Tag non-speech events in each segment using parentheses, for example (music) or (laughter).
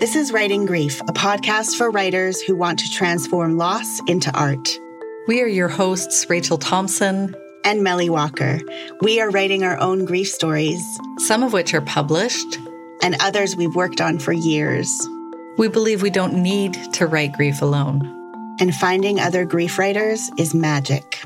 This is Writing Grief, a podcast for writers who want to transform loss into art. We are your hosts, Rachel Thompson and Melly Walker. We are writing our own grief stories, some of which are published, and others we've worked on for years. We believe we don't need to write grief alone. And finding other grief writers is magic.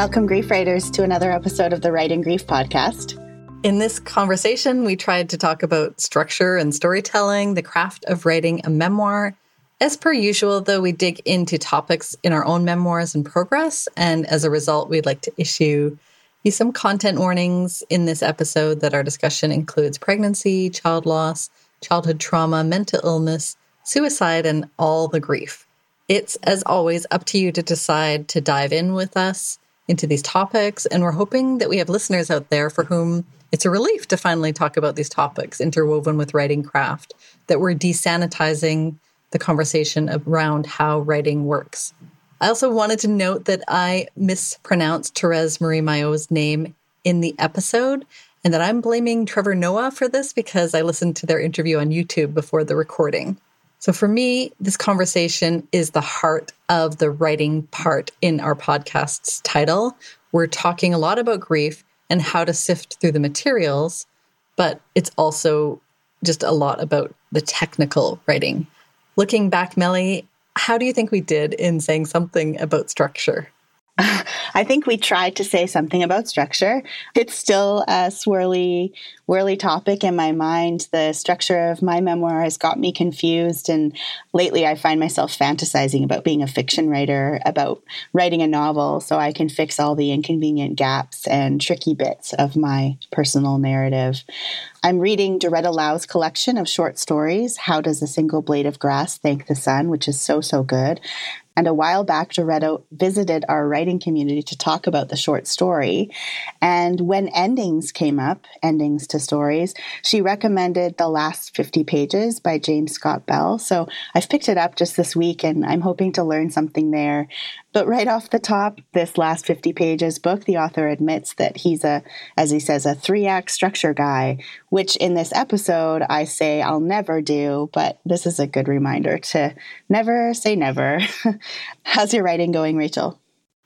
Welcome, Grief Writers, to another episode of the Writing Grief podcast. In this conversation, we tried to talk about structure and storytelling, the craft of writing a memoir. As per usual, though, we dig into topics in our own memoirs in progress. And as a result, we'd like to issue you some content warnings in this episode that our discussion includes pregnancy, child loss, childhood trauma, mental illness, suicide, and all the grief. It's, as always, up to you to decide to dive in with us into these topics. And we're hoping that we have listeners out there for whom it's a relief to finally talk about these topics interwoven with writing craft, that we're desanitizing the conversation around how writing works. I also wanted to note that I mispronounced Terese Marie Mailhot's name in the episode and that I'm blaming Trevor Noah for this because I listened to their interview on YouTube before the recording. So for me, this conversation is the heart of the writing part in our podcast's title. We're talking a lot about grief and how to sift through the materials, but it's also just a lot about the technical writing. Looking back, Melly, how do you think we did in saying something about structure? (laughs) I think we tried to say something about structure. It's still a swirly, whirly topic in my mind. The structure of my memoir has got me confused. And lately, I find myself fantasizing about being a fiction writer, about writing a novel so I can fix all the inconvenient gaps and tricky bits of my personal narrative. I'm reading Doretta Lau's collection of short stories, How Does a Single Blade of Grass Thank the Sun, which is so, so good. And a while back, Doretta visited our writing community to talk about the short story. And when endings came up, endings to stories, she recommended The Last 50 Pages by James Scott Bell. So I've picked it up just this week and I'm hoping to learn something there. But right off the top, this last 50 pages book, the author admits that he's a, as he says, a three act structure guy, which in this episode I say I'll never do, but this is a good reminder to never say never. (laughs) How's your writing going, Rachel?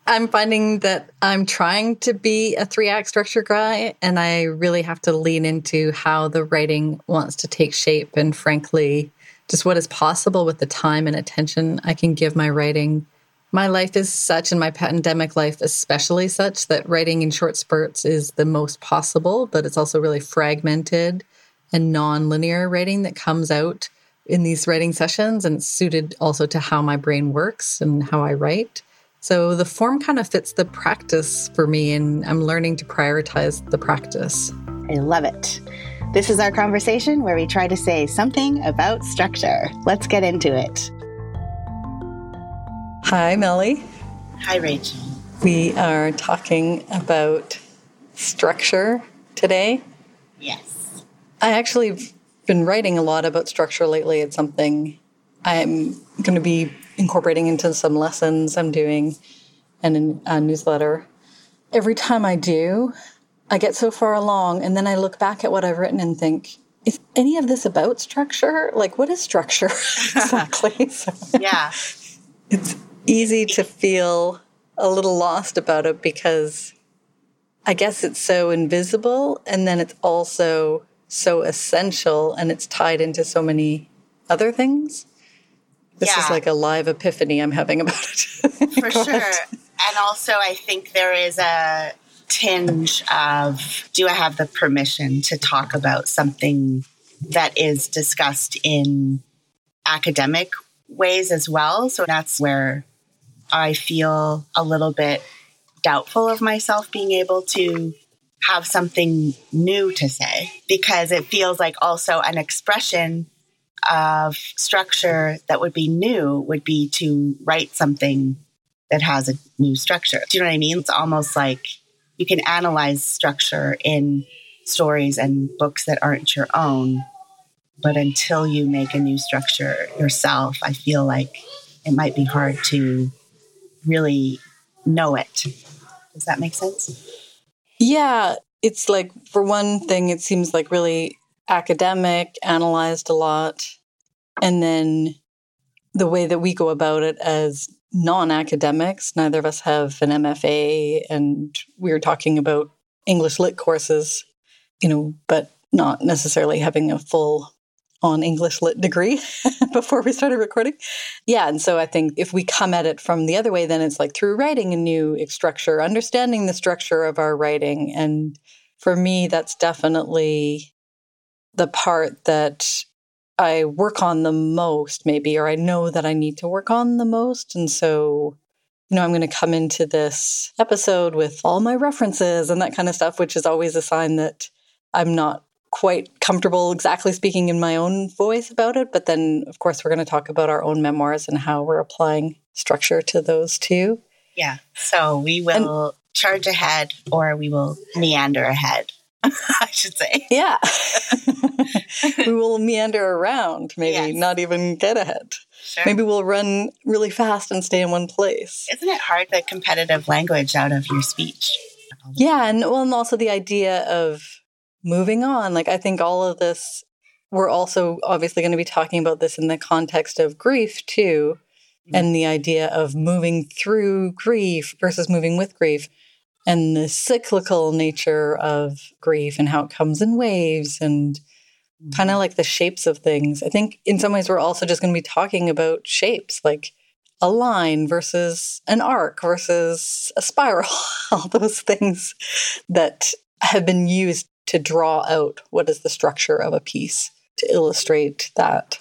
I'm finding that I'm trying to be a three act structure guy, and I really have to lean into how the writing wants to take shape and, frankly, just what is possible with the time and attention I can give my writing my life is such, and my pandemic life especially such, that writing in short spurts is the most possible, but it's also really fragmented and non-linear writing that comes out in these writing sessions and suited also to how my brain works and how I write. So the form kind of fits the practice for me, and I'm learning to prioritize the practice. I love it. This is our conversation where we try to say something about structure. Let's get into it. Hi, Melly. Hi, Rachel. We are talking about structure today. Yes. I actually have been writing a lot about structure lately. It's something I'm going to be incorporating into some lessons I'm doing and a newsletter. Every time I do, I get so far along and then I look back at what I've written and think, is any of this about structure? Like, what is structure (laughs) exactly? so, yeah. It's easy to feel a little lost about it because I guess it's so invisible and then it's also so essential and it's tied into so many other things. This yeah. is like a live epiphany I'm having about it. (laughs) For sure. And also, I think there is a tinge of do I have the permission to talk about something that is discussed in academic ways as well? So that's where I feel a little bit doubtful of myself being able to have something new to say because it feels like also an expression of structure that would be new would be to write something that has a new structure. Do you know what I mean? It's almost like you can analyze structure in stories and books that aren't your own. But until you make a new structure yourself, I feel like it might be hard to really know it. Does that make sense? Yeah. It's like, for one thing, it seems like really academic, analyzed a lot. And then the way that we go about it as non academics, neither of us have an MFA, and we are talking about English lit courses, you know, but not necessarily having a full on English lit degree (laughs) before we started recording. Yeah. And so I think if we come at it from the other way, then it's like through writing a new structure, understanding the structure of our writing. And for me, that's definitely the part that I work on the most, maybe, or I know that I need to work on the most. And so, you know, I'm going to come into this episode with all my references and that kind of stuff, which is always a sign that I'm not quite comfortable exactly speaking in my own voice about it. But then, of course, we're going to talk about our own memoirs and how we're applying structure to those too. Yeah. So we will and, charge ahead or we will meander ahead. (laughs) I should say. Yeah. (laughs) we will meander around, maybe yes. not even get ahead. Sure. Maybe we'll run really fast and stay in one place. Isn't it hard the competitive language out of your speech? Yeah, and well, and also the idea of moving on. Like I think all of this we're also obviously going to be talking about this in the context of grief too, mm-hmm. and the idea of moving through grief versus moving with grief and the cyclical nature of grief and how it comes in waves and mm-hmm. kind of like the shapes of things. I think in some ways we're also just going to be talking about shapes, like a line versus an arc versus a spiral, (laughs) all those things that have been used to draw out what is the structure of a piece to illustrate that.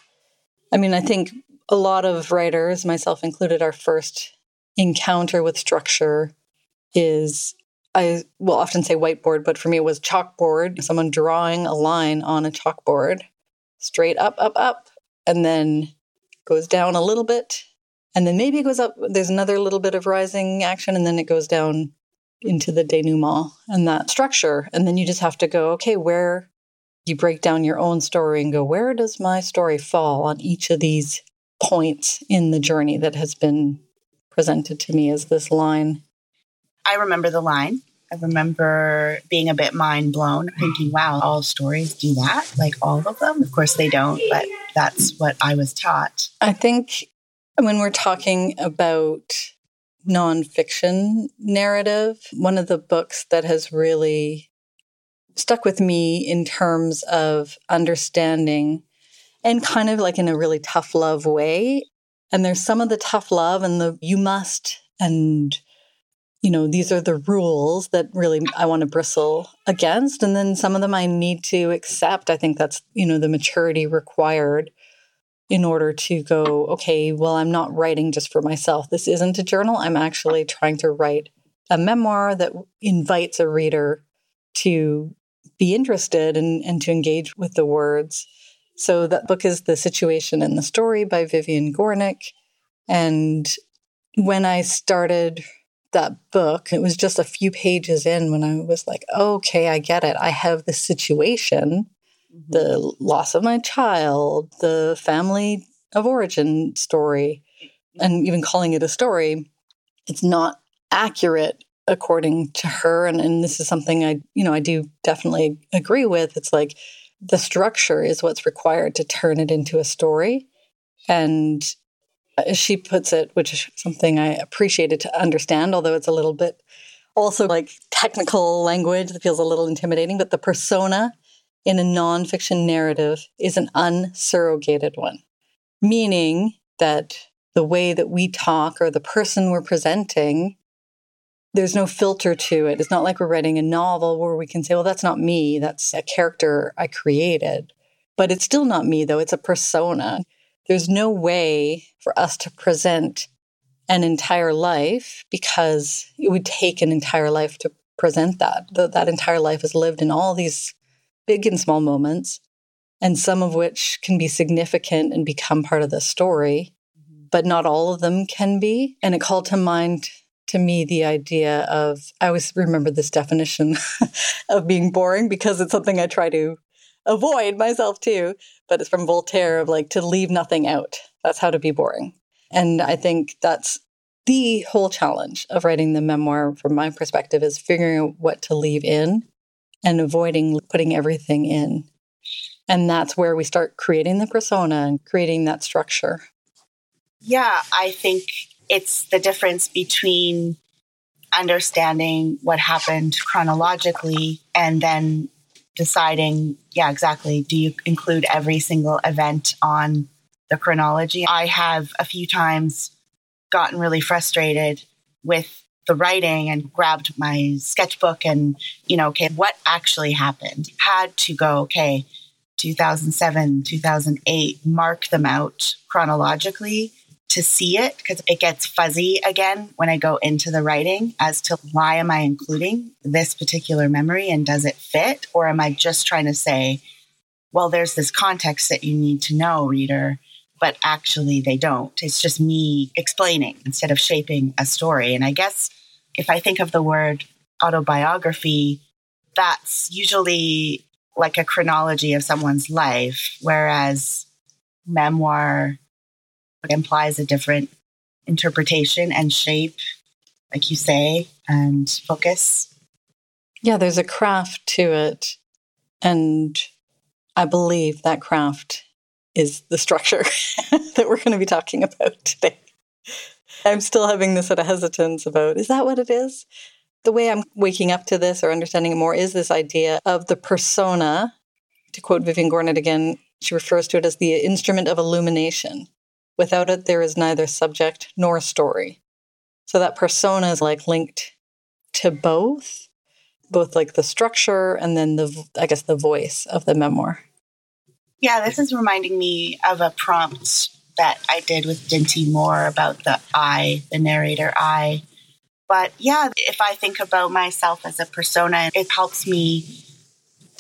I mean, I think a lot of writers, myself included, our first encounter with structure is I will often say whiteboard, but for me it was chalkboard, someone drawing a line on a chalkboard, straight up, up, up, and then goes down a little bit. And then maybe it goes up, there's another little bit of rising action, and then it goes down into the denouement and that structure. And then you just have to go, okay, where you break down your own story and go, where does my story fall on each of these points in the journey that has been presented to me as this line? I remember the line. I remember being a bit mind blown, thinking, wow, all stories do that, like all of them. Of course, they don't, but that's what I was taught. I think when we're talking about nonfiction narrative, one of the books that has really stuck with me in terms of understanding and kind of like in a really tough love way. And there's some of the tough love and the you must and you know, these are the rules that really I want to bristle against. And then some of them I need to accept. I think that's, you know, the maturity required in order to go, okay, well, I'm not writing just for myself. This isn't a journal. I'm actually trying to write a memoir that invites a reader to be interested and, and to engage with the words. So that book is The Situation and the Story by Vivian Gornick. And when I started that book, it was just a few pages in when I was like, okay, I get it. I have the situation, the loss of my child, the family of origin story, and even calling it a story, it's not accurate according to her. And, and this is something I, you know, I do definitely agree with. It's like the structure is what's required to turn it into a story. And as she puts it, which is something I appreciated to understand, although it's a little bit also like technical language that feels a little intimidating, but the persona in a nonfiction narrative is an unsurrogated one, meaning that the way that we talk or the person we're presenting, there's no filter to it. It's not like we're writing a novel where we can say, well, that's not me, that's a character I created. But it's still not me, though. It's a persona. There's no way for us to present an entire life because it would take an entire life to present that. that entire life is lived in all these big and small moments, and some of which can be significant and become part of the story, mm-hmm. but not all of them can be. And it called to mind to me the idea of I always remember this definition (laughs) of being boring because it's something I try to avoid myself too. But it's from Voltaire of like to leave nothing out. That's how to be boring. And I think that's the whole challenge of writing the memoir, from my perspective, is figuring out what to leave in and avoiding putting everything in. And that's where we start creating the persona and creating that structure. Yeah, I think it's the difference between understanding what happened chronologically and then deciding, yeah, exactly, do you include every single event on the chronology? I have a few times gotten really frustrated with the writing and grabbed my sketchbook and, you know, okay, what actually happened? Had to go, okay, 2007, 2008, mark them out chronologically to see it because it gets fuzzy again when I go into the writing as to why am I including this particular memory and does it fit? Or am I just trying to say, well, there's this context that you need to know, reader, but actually they don't. It's just me explaining instead of shaping a story. And I guess if I think of the word autobiography, that's usually like a chronology of someone's life, whereas memoir implies a different interpretation and shape, like you say, and focus. Yeah, there's a craft to it. And I believe that craft is the structure (laughs) that we're going to be talking about today. I'm still having this sort of hesitance about is that what it is? The way I'm waking up to this or understanding it more is this idea of the persona. To quote Vivian Gornick again, she refers to it as the instrument of illumination. Without it, there is neither subject nor story. So that persona is like linked to both, both like the structure and then the, I guess, the voice of the memoir. Yeah, this is reminding me of a prompt that I did with Dinty Moore about the I, the narrator I. But yeah, if I think about myself as a persona, it helps me.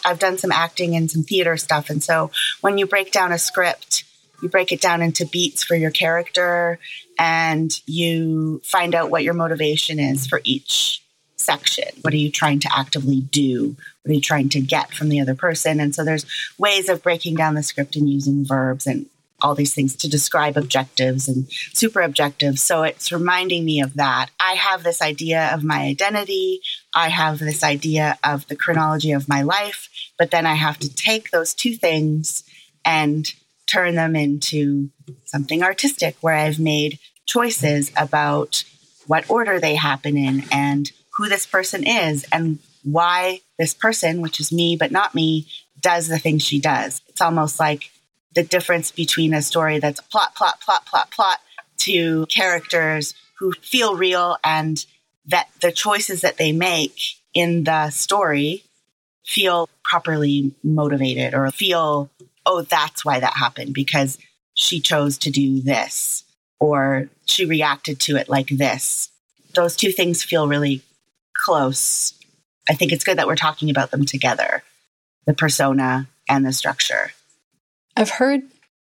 I've done some acting and some theater stuff. And so when you break down a script, you break it down into beats for your character and you find out what your motivation is for each section. What are you trying to actively do? What are you trying to get from the other person? And so there's ways of breaking down the script and using verbs and all these things to describe objectives and super objectives. So it's reminding me of that. I have this idea of my identity. I have this idea of the chronology of my life, but then I have to take those two things and turn them into something artistic where I've made choices about what order they happen in and who this person is and why this person, which is me but not me, does the things she does. It's almost like the difference between a story that's plot, plot, plot, plot, plot to characters who feel real and that the choices that they make in the story feel properly motivated or feel oh, that's why that happened because she chose to do this or she reacted to it like this. Those two things feel really close. I think it's good that we're talking about them together the persona and the structure. I've heard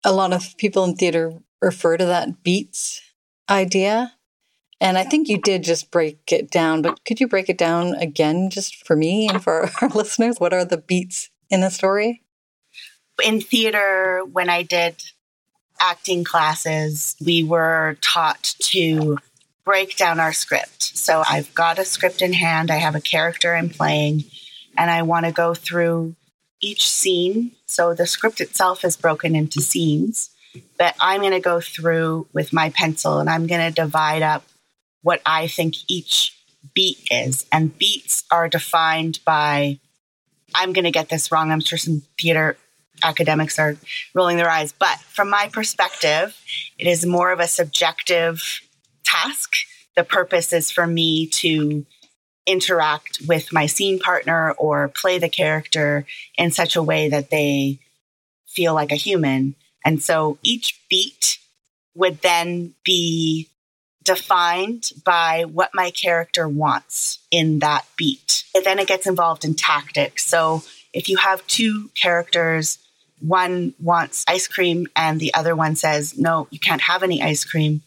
a lot of people in theater refer to that beats idea. And I think you did just break it down, but could you break it down again just for me and for (laughs) our listeners? What are the beats in a story? in theater, when I did acting classes, we were taught to break down our script. So I've got a script in hand, I have a character I'm playing, and I want to go through each scene. So the script itself is broken into scenes, but I'm going to go through with my pencil and I'm going to divide up what I think each beat is. And beats are defined by, I'm going to get this wrong. I'm sure some theater academics are rolling their eyes. But from my perspective, it is more of a subjective task. The purpose is for me to interact with my scene partner or play the character in such a way that they feel like a human. And so each beat would then be defined by what my character wants in that beat. And then it gets involved in tactics. So if you have two characters one wants ice cream and the other one says, no, you can't have any ice cream.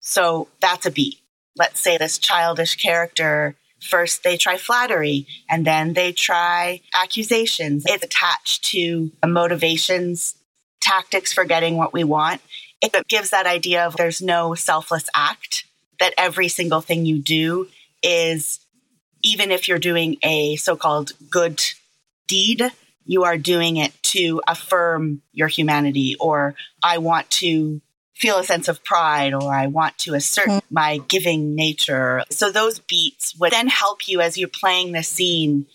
So that's a beat. Let's say this childish character first they try flattery and then they try accusations. It's attached to motivations, tactics for getting what we want. It gives that idea of there's no selfless act. that every single thing you do is, even if you're doing a so called good deed, you are doing it to affirm your humanity, or I want to feel a sense of pride, or I want to assert mm. my giving nature. So those beats would then help you as you're playing the scene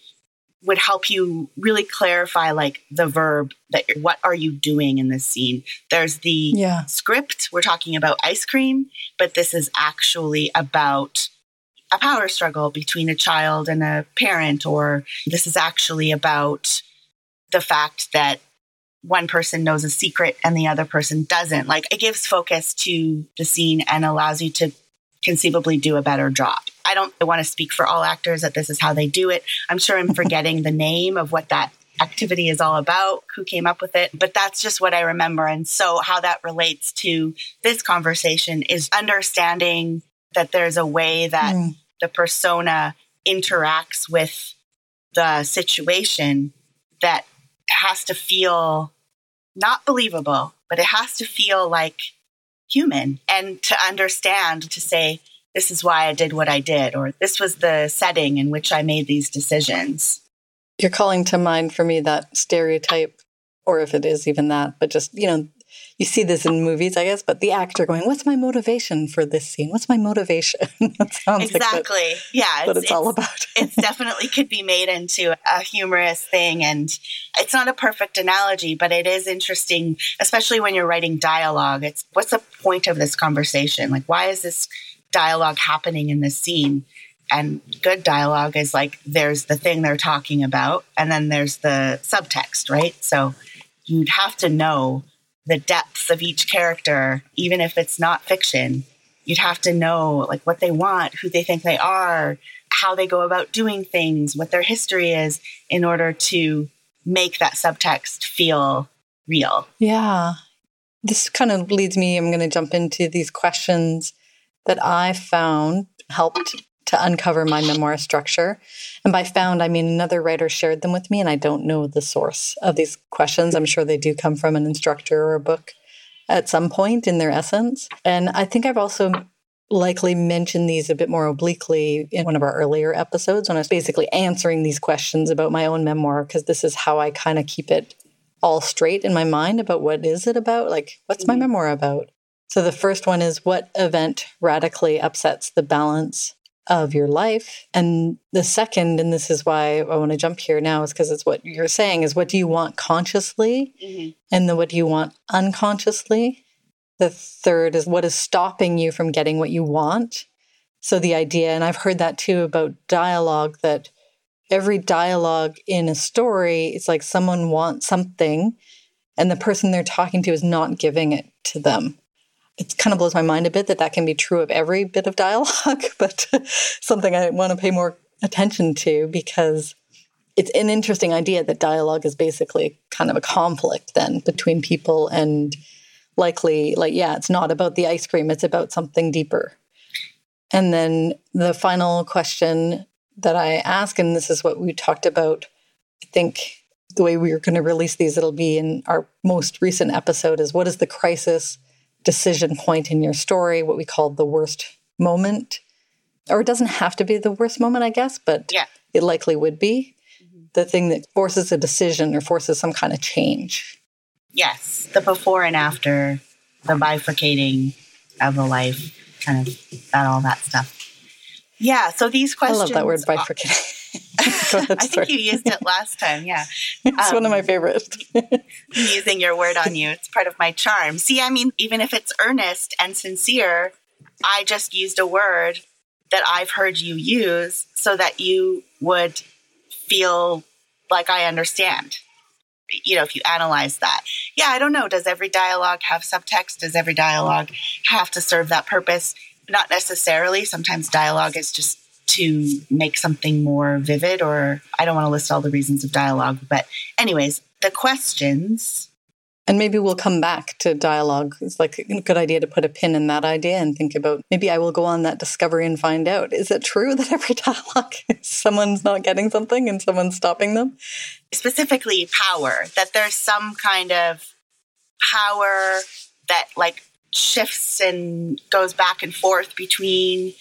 would help you really clarify like the verb that what are you doing in this scene there's the yeah. script we're talking about ice cream but this is actually about a power struggle between a child and a parent or this is actually about the fact that one person knows a secret and the other person doesn't like it gives focus to the scene and allows you to conceivably do a better job I don't want to speak for all actors that this is how they do it. I'm sure I'm forgetting the name of what that activity is all about, who came up with it, but that's just what I remember. And so, how that relates to this conversation is understanding that there's a way that mm. the persona interacts with the situation that has to feel not believable, but it has to feel like human and to understand to say, this is why I did what I did, or this was the setting in which I made these decisions. You're calling to mind for me that stereotype, or if it is even that, but just, you know, you see this in movies, I guess, but the actor going, What's my motivation for this scene? What's my motivation? (laughs) that sounds exactly. Like yeah. What it's, it's all about. (laughs) it definitely could be made into a humorous thing. And it's not a perfect analogy, but it is interesting, especially when you're writing dialogue. It's what's the point of this conversation? Like, why is this dialogue happening in this scene. And good dialogue is like there's the thing they're talking about, and then there's the subtext, right? So you'd have to know the depths of each character, even if it's not fiction. You'd have to know like what they want, who they think they are, how they go about doing things, what their history is, in order to make that subtext feel real. Yeah. This kind of leads me, I'm going to jump into these questions that I found helped to uncover my memoir structure. And by found, I mean another writer shared them with me, and I don't know the source of these questions. I'm sure they do come from an instructor or a book at some point in their essence. And I think I've also likely mentioned these a bit more obliquely in one of our earlier episodes when I was basically answering these questions about my own memoir, because this is how I kind of keep it all straight in my mind about what is it about? Like, what's my mm-hmm. memoir about? So the first one is what event radically upsets the balance of your life? And the second, and this is why I want to jump here now, is because it's what you're saying is what do you want consciously? Mm-hmm. And then what do you want unconsciously? The third is what is stopping you from getting what you want? So the idea, and I've heard that too about dialogue, that every dialogue in a story, it's like someone wants something and the person they're talking to is not giving it to them it kind of blows my mind a bit that that can be true of every bit of dialogue, (laughs) but something I want to pay more attention to because it's an interesting idea that dialogue is basically kind of a conflict then between people and likely like yeah it's not about the ice cream it's about something deeper. And then the final question that i ask and this is what we talked about i think the way we are going to release these it'll be in our most recent episode is what is the crisis decision point in your story, what we call the worst moment. Or it doesn't have to be the worst moment, I guess, but yeah. it likely would be mm-hmm. the thing that forces a decision or forces some kind of change. Yes, the before and after, the bifurcating of the life, kind of that, all that stuff. Yeah, so these questions. I love that word bifurcating. (laughs) (laughs) ahead, I think you used it last time. Yeah. (laughs) It's um, one of my um, favorites. (laughs) using your word on you. It's part of my charm. See, I mean, even if it's earnest and sincere, I just used a word that I've heard you use so that you would feel like I understand. You know, if you analyze that. Yeah, I don't know. Does every dialogue have subtext? Does every dialogue have to serve that purpose? Not necessarily. Sometimes dialogue is just to make something more vivid, or I don't want to list all the reasons of dialogue. But, anyways, the questions. And maybe we'll come back to dialogue. It's like a good idea to put a pin in that idea and think about maybe I will go on that discovery and find out. Is it true that every (laughs) dialogue someone's not getting something and someone's stopping them? Specifically, power, that there's some kind of power that, like, shifts and goes back and forth between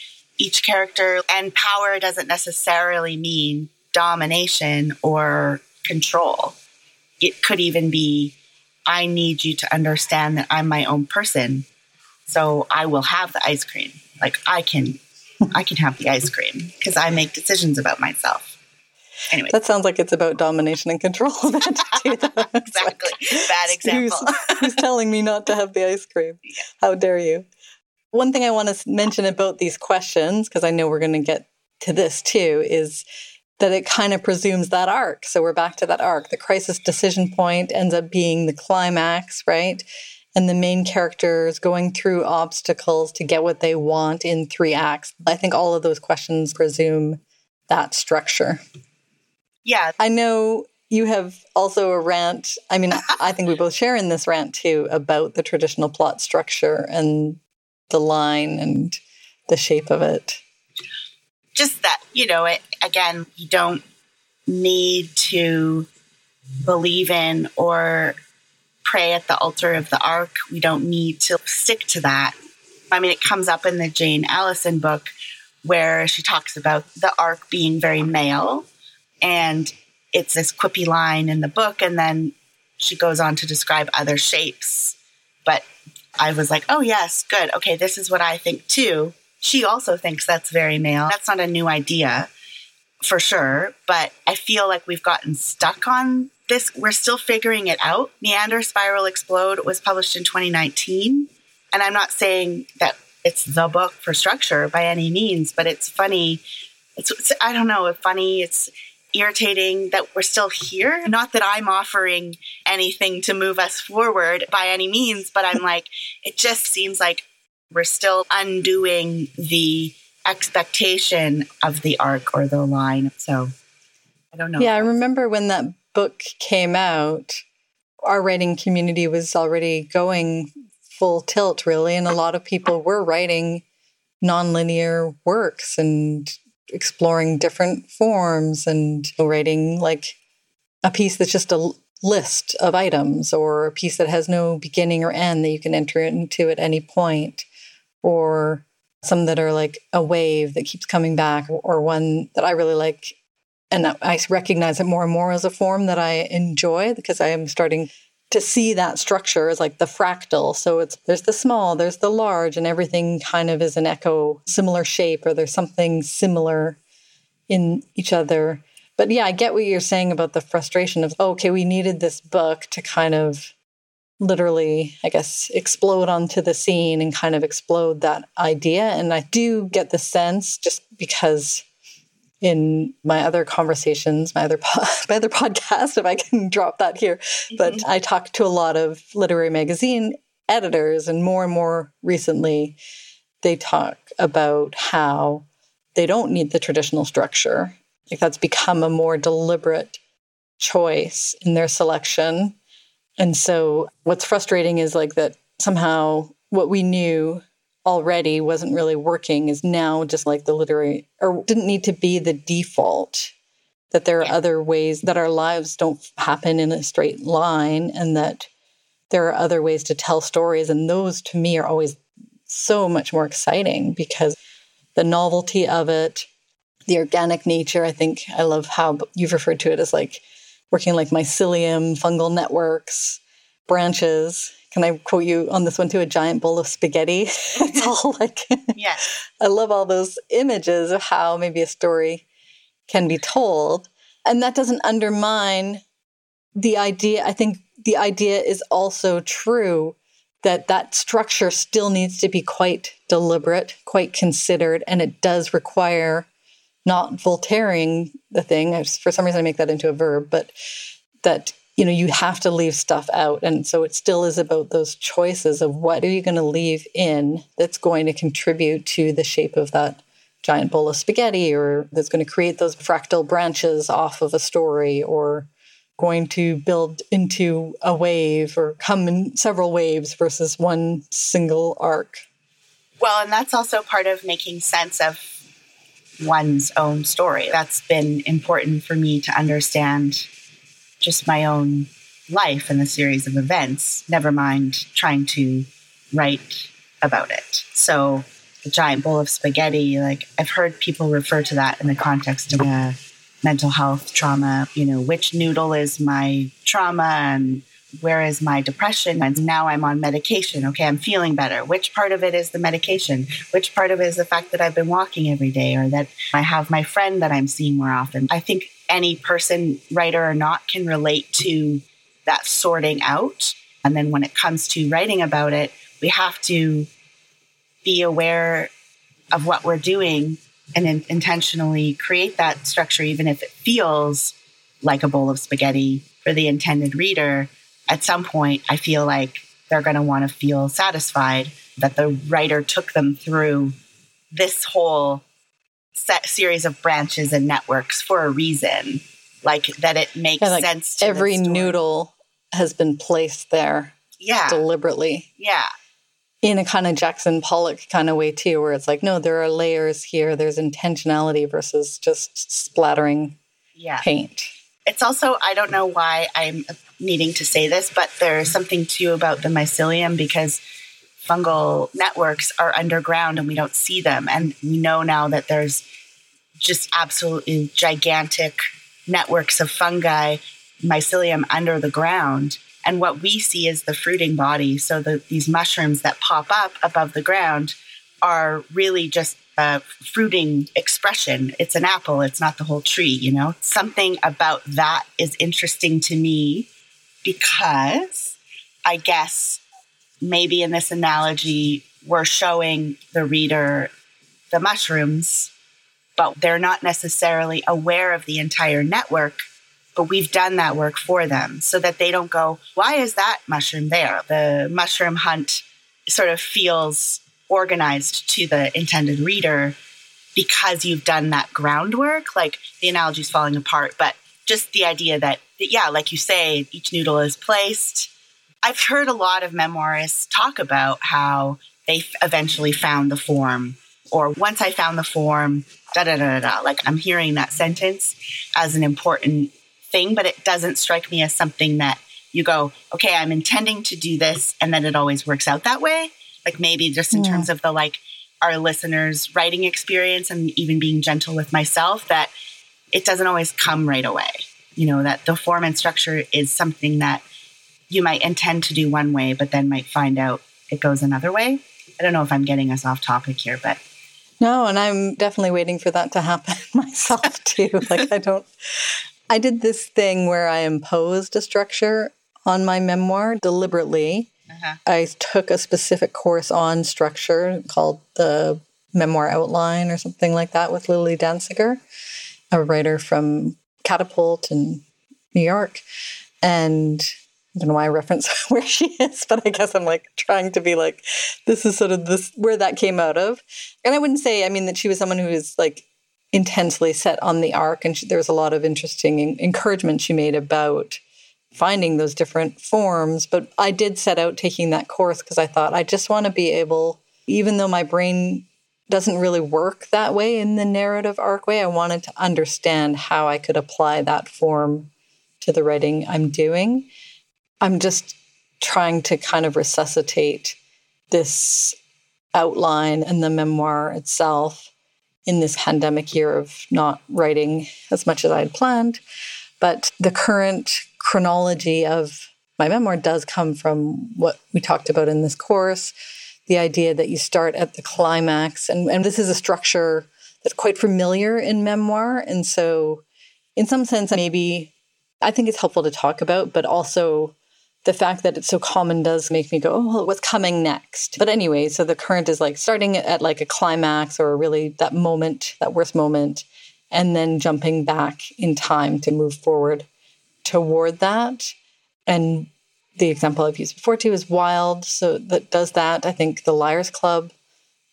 each character. And power doesn't necessarily mean domination or control. It could even be I need you to understand that I'm my own person. So I will have the ice cream. Like I can I can have the ice cream because I make decisions about myself. Anyway. That sounds like it's about domination and control. (laughs) (laughs) exactly. Bad example. Who's, who's, telling me not to have the ice cream? (laughs) How dare you? One thing I want to mention about these questions, because I know we're going to get to this too, is that it kind of presumes that arc. So we're back to that arc. The crisis decision point ends up being the climax, right? And the main characters going through obstacles to get what they want in three acts. I think all of those questions presume that structure. Yeah. I know you have also a rant. I mean, I think we both share in this rant too about the traditional plot structure and the line and the shape of it. Just that, you know, it, again, you don't need to believe in or pray at the altar of the arc. We don't need to stick to that. I mean, it comes up in the Jane Alison book where she talks about the arc being very male and it's this quippy line in the book. And then she goes on to describe other shapes. But I was like, oh, yes, good. Okay, this is what I think too. She also thinks that's very male. That's not a new idea for sure. But I feel like we've gotten stuck on this. We're still figuring it out. Meander Spiral Explode was published in 2019. And I'm not saying that it's the book for structure by any means, but it's funny. It's, it's I don't know, funny. It's irritating that we're still here. Not that I'm offering anything to move us forward by any means, but I'm like, it just seems like we're still undoing the expectation of the arc or the line. So I don't know. Yeah, I remember when that book came out, our writing community was already going full tilt, really. And a lot of people were writing nonlinear works and exploring different forms and writing like a piece that's just a list of items or a piece that has no beginning or end that you can enter into at any point or some that are like a wave that keeps coming back or one that I really like. And I recognize it more and more as a form that I enjoy because I am starting to see that structure as like the fractal. So it's there's the small, there's the large, and everything kind of is an echo, similar shape, or there's something similar in each other. But yeah, I get what you're saying about the frustration of, oh, okay, we needed this book to kind of literally, I guess, explode onto the scene and kind of explode that idea. And I do get the sense just because in my other conversations, my other po- (laughs) my other podcast, if I can drop that here. Mm-hmm. But I talk to a lot of literary magazine editors, and more and more recently, they talk about how they don't need the traditional structure. Like that's become a more deliberate choice in their selection. And so, what's frustrating is like that somehow what we knew already wasn't really working is now just like the literary or didn't need to be the default that there are other ways that our lives don't happen in a straight line and that there are other ways to tell stories. And those to me are always so much more exciting because the novelty of it the organic nature i think i love how you've referred to it as like working like mycelium fungal networks branches can I quote you on this one too? A giant bowl of spaghetti. (laughs) it's mm-hmm. all like, yeah. (laughs) I love all those images of how maybe a story can be told. And that doesn't undermine the idea. I think the idea is also true that that structure still needs to be quite deliberate, quite considered, and it does require not Voltaireing the thing. For some reason, I make that into a verb, but that you know you have to leave stuff out. And so it still is about those choices of what are you going to leave in that's going to contribute to the shape of that giant bowl of spaghetti or that's going to create those fractal branches off of a story or going to build into a wave or come in several waves versus one single arc. Well and that's also part of making sense of one's own story. That's been important for me to understand just my own life and the series of events, never mind trying to write about it. So, a giant bowl of spaghetti, like I've heard people refer to that in the context of mental health trauma. You know, which noodle is my trauma and where is my depression? And now I'm on medication. Okay, I'm feeling better. Which part of it is the medication? Which part of it is the fact that I've been walking every day or that I have my friend that I'm seeing more often? I think any person, writer or not, can relate to that sorting out. And then when it comes to writing about it, we have to be aware of what we're doing and in- intentionally create that structure, even if it feels like a bowl of spaghetti for the intended reader. At some point, I feel like they're going to want to feel satisfied that the writer took them through this whole set series of branches and networks for a reason. Like that it makes yeah, like sense. every noodle has been placed there. Yeah. Deliberately. Yeah in a kind of Jackson Pollock kind of way too, where it's like, no, there are layers here. There's intentionality versus just splattering yeah. paint. It's also, I don't know why I'm needing to say this, but there's something too about the mycelium because fungal networks are underground and we don't see them. And we know now that there's just absolutely gigantic networks of fungi, mycelium under the ground. And what we see is the fruiting body. So the, these mushrooms that pop up above the ground are really just a fruiting expression. It's an apple, it's not the whole tree, you know? Something about that is interesting to me because I guess maybe in this analogy, we're showing the reader the mushrooms, but they're not necessarily aware of the entire network but we've done that work for them so that they don't go, why is that mushroom there? The mushroom hunt sort of feels organized to the intended reader because you've done that groundwork. Like the analogy is falling apart, but just the idea that, yeah, like you say, each noodle is placed. I've heard a lot of memoirists talk about how they eventually found the form, or once I found the form, da da da da. Like I'm hearing that sentence as an important thing, but it doesn't strike me as something that you go, okay, I'm intending to do this, and then it always works out that way. Like maybe just in yeah. terms of the like our listeners' writing experience and even being gentle with myself, that it doesn't always come right away. You know, that the form and structure is something that you might intend to do one way, but then might find out it goes another way. I don't know if I'm getting us off topic here, but no, and I'm definitely waiting for that to happen (laughs) myself too. Like I don't I did this thing where I imposed a structure on my memoir deliberately. Uh-huh. I took a specific course on structure called the Memoir Outline or something like that with Lilly Dancyger, a writer from Catapult in New York. And I don't know why I reference (laughs) where she is, but I guess I'm like trying to be like, this is sort of this where that came out of. And I wouldn't say, I mean, that she was someone who is like intensely set on the arc. And she, there was a lot of interesting encouragement she made about finding those different forms. But I did set out taking that course because I thought I just want to be able, even though my brain doesn't really work that way in the narrative arc way, I wanted to understand how I could apply that form to the writing I'm doing. I'm just trying to kind of resuscitate this outline and the memoir itself in this pandemic year of not writing as much as I had planned. But the current chronology of my memoir does come from what we talked about in this course the idea that you start at the climax. And, and this is a structure that's quite familiar in memoir. And so, in some sense, maybe I think it's helpful to talk about, but also the fact that it's so common does make me go, oh, what's coming next? But anyway, so the current is like starting at like a climax or really that moment, that worst moment, and then jumping back in time to move forward toward that. And the example I've used before too is Wild. So that does that. I think The Liars Club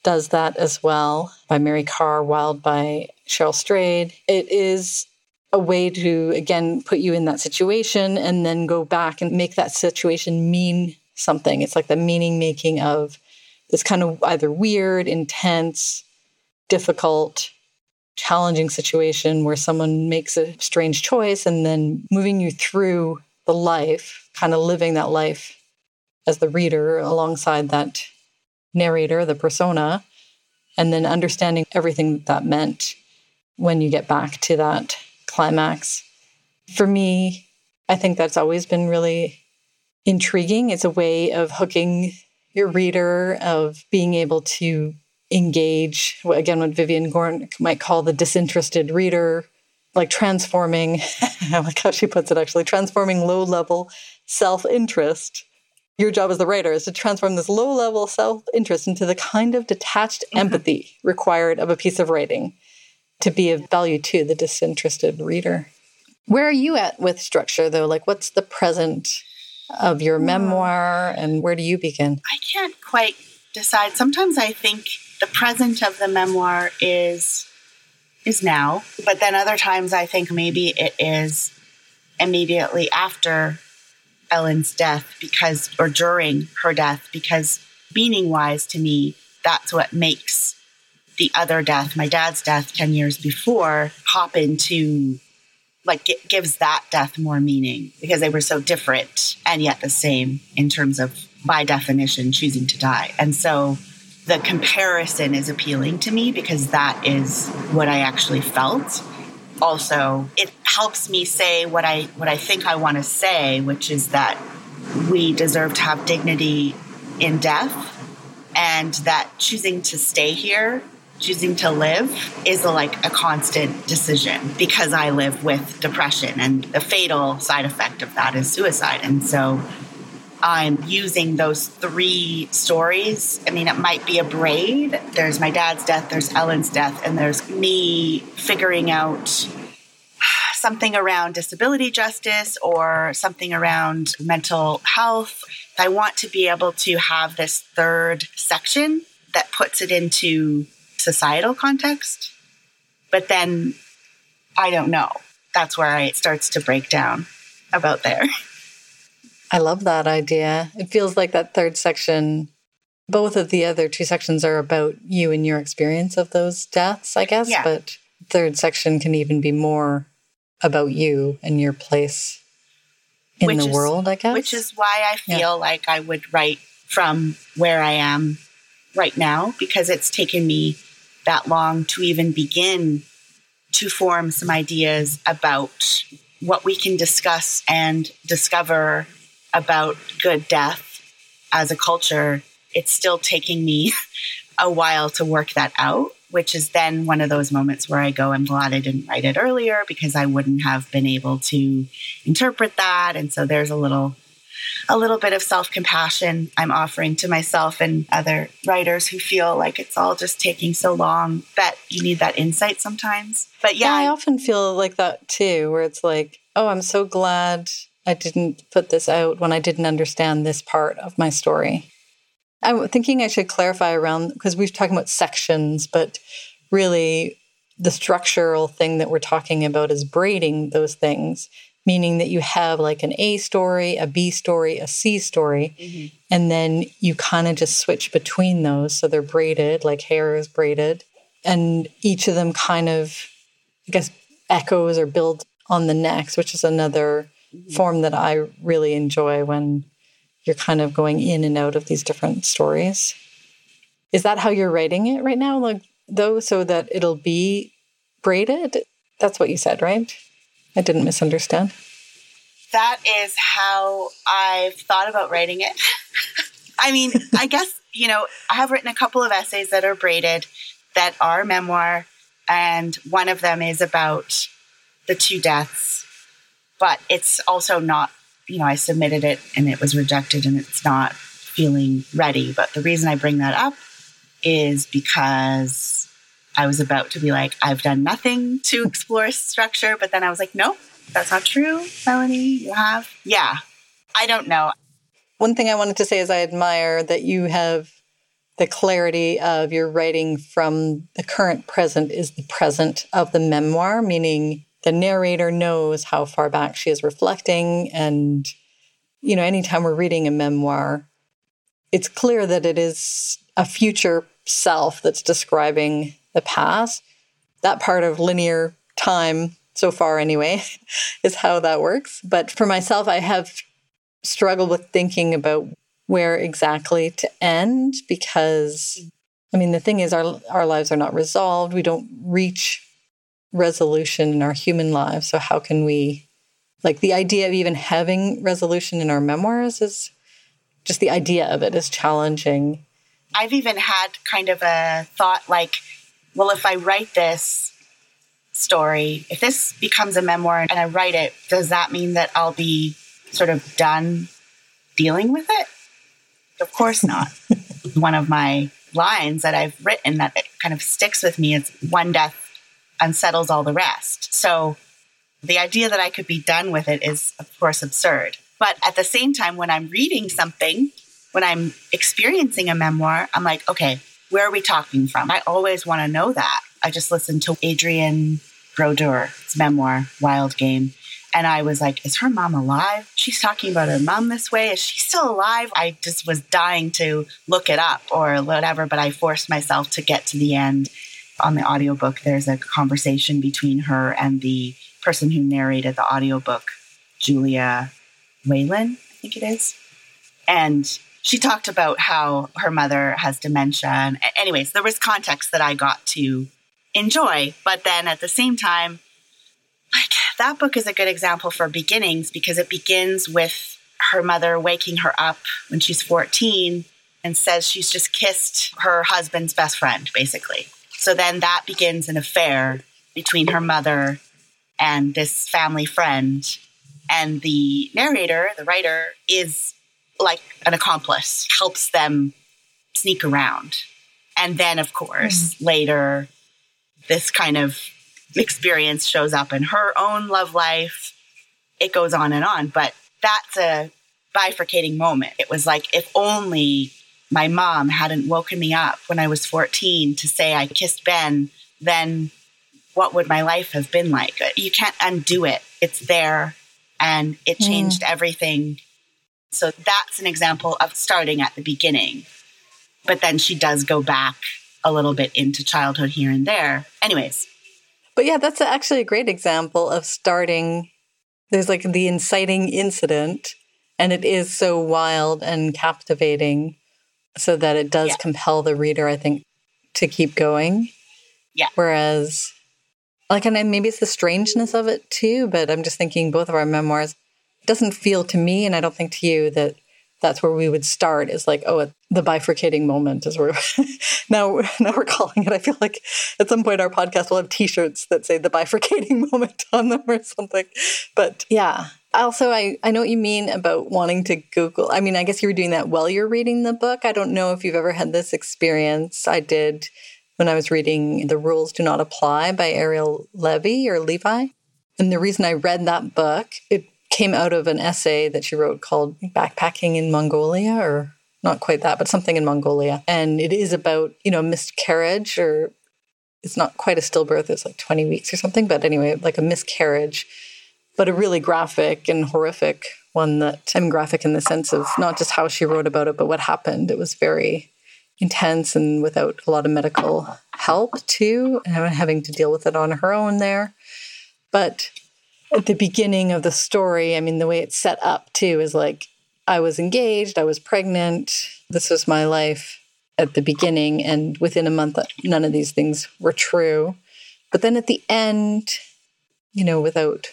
does that as well by Mary Karr, Wild by Cheryl Strayed. It is a way to again put you in that situation and then go back and make that situation mean something. It's like the meaning making of this kind of either weird, intense, difficult, challenging situation where someone makes a strange choice and then moving you through the life, kind of living that life as the reader alongside that narrator, the persona, and then understanding everything that meant when you get back to that climax. For me, I think that's always been really intriguing. It's a way of hooking your reader, of being able to engage, again, what Vivian Gornick might call the disinterested reader, like transforming, (laughs) I like how she puts it actually, transforming low level self interest. Your job as the writer is to transform this low level self interest into the kind of detached mm-hmm. empathy required of a piece of writing to be of value to the disinterested reader. Where are you at with structure though? Like, what's the present of your hmm. memoir and where do you begin? I can't quite decide. Sometimes I think the present of the memoir is is now, but then other times I think maybe it is immediately after Ellen's death because or during her death because meaning wise to me that's what makes the other death, my dad's death 10 years before, pop into like it gives that death more meaning because they were so different and yet the same in terms of by definition choosing to die. And so the comparison is appealing to me because that is what I actually felt. Also, it helps me say what I what I think I want to say, which is that we deserve to have dignity in death and that choosing to stay here choosing to live is a, like a constant decision because I live with depression and the fatal side effect of that is suicide. And so I'm using those three stories. I mean, it might be a braid. There's my dad's death, there's Ellen's death, and there's me figuring out something around disability justice or something around mental health. I want to be able to have this third section that puts it into societal context. But then I don't know. That's where it starts to break down about there. I love that idea. It feels like that third section, both of the other two sections are about you and your experience of those deaths, I guess. Yeah. But third section can even be more about you and your place in which the is, world, I guess. Which is why I feel yeah. like I would write from where I am right now because it's taken me that long to even begin to form some ideas about what we can discuss and discover about good death as a culture. It's still taking me (laughs) a while to work that out, which is then one of those moments where I go, I'm glad I didn't write it earlier because I wouldn't have been able to interpret that. And so there's a little a little bit of self compassion I'm offering to myself and other writers who feel like it's all just taking so long that you need that insight sometimes. But yeah, yeah I often feel like that too, where it's like, oh, I'm so glad I didn't put this out when I didn't understand this part of my story. I'm thinking I should clarify around because we've talking about sections, but really the structural thing that we're talking about is braiding those things meaning that you have like an A story, a B story, a C story, mm-hmm. and then you kind of just switch between those. So they're braided, like hair is braided, and each of them kind of, I guess, echoes or builds on the next, which is another mm-hmm. form that I really enjoy when you're kind of going in and out of these different stories. Is that how you're writing it right now? Like, though, so that it'll be braided? That's what you said, right? I didn't misunderstand. That is how I've thought about writing it. (laughs) I mean, I (laughs) guess, you know, I have written a couple of essays that are braided that are memoir, and one of them is about the two deaths, but it's also not, you know, I submitted it and it was rejected and it's not feeling ready. But the reason I bring that up is because I was about to be like, I've done nothing to explore structure, but then I was like, no, that's not true, Melanie. You have. Yeah. I don't know. One thing I wanted to say is I admire that you have the clarity of your writing from the current present is the present of the memoir, meaning the narrator knows how far back she is reflecting. And, you know, anytime we're reading a memoir, it's clear that it is a future self that's describing the past. That part of linear time, so far anyway, (laughs) is how that works. But for myself, I have struggled with thinking about where exactly to end because I mean the thing is our our lives are not resolved. We don't reach resolution in our human lives. So how can we like the idea of even having resolution in our memoirs is just the idea of it is challenging. I've even had kind of a thought like, well, if I write this story, if this becomes a memoir and I write it, does that mean that I'll be sort of done dealing with it? Of course not. (laughs) One of my lines that I've written that kind of sticks with me is one death unsettles all the rest. So the idea that I could be done with it is, of course, absurd. But at the same time, when I'm reading something, when I'm experiencing a memoir, I'm like, okay, where are we talking from? I always want to know that. I just listened to Adrienne Brodeur's memoir, Wild Game. And I was like, is her mom alive? She's talking about her mom this way. Is she still alive? I just was dying to look it up or whatever, but I forced myself to get to the end. On the audiobook, there's a conversation between her and the person who narrated the audiobook, Julia Whelan, I think it is. And she talked about how her mother has dementia. And anyways, there was context that I got to enjoy. But then at the same time, like that book is a good example for beginnings because it begins with her mother waking her up when she's 14 and says she's just kissed her husband's best friend, basically. So then that begins an affair between her mother and this family friend. And the narrator, the writer, is like an accomplice, helps them sneak around. And then, of course, mm-hmm. later, this kind of experience shows up in her own love life. It goes on and on. But that's a bifurcating moment. It was like, if only my mom hadn't woken me up when I was 14 to say I kissed Ben, then what would my life have been like? You can't undo it. It's there and it mm. changed mm. everything. So that's an example of starting at the beginning. But then she does go back a little bit into childhood here and there. Anyways. But yeah, that's actually a great example of starting. There's like the inciting incident, and it is so wild and captivating so that it does yeah. compel the reader, I think, to keep going. Yeah. Whereas like and maybe it's the strangeness of it too but i'm just thinking both of our memoirs doesn't feel to me and i don't think to you that that's where we would start is like oh the bifurcating moment is where (laughs) now now we're calling it. I feel like at some point our podcast will have t-shirts that say the bifurcating (laughs) moment on them or something. But yeah. Also I, I know what you mean about wanting to google. I mean i guess you were doing that while you're reading the book. I don't know if you've ever had this experience. I did when I was reading The Rules Do Not Apply by Ariel Levy or Levi. And the reason I read that book, it came out of an essay that she wrote called Backpacking in Mongolia or not quite that, but something in Mongolia. And it is about, you know, miscarriage or it's not quite a stillbirth, it's like 20 weeks or something, but anyway, like a miscarriage, but a really graphic and horrific one that I mean graphic in the sense of not just how she wrote about it, but what happened. It was very intense and without a lot of medical help too, and having to deal with it on her own there. But at the beginning of the story, I mean, the way it's set up too is like I was engaged, I was pregnant, this was my life at the beginning, and within a month, none of these things were true. But then at the end, you know, without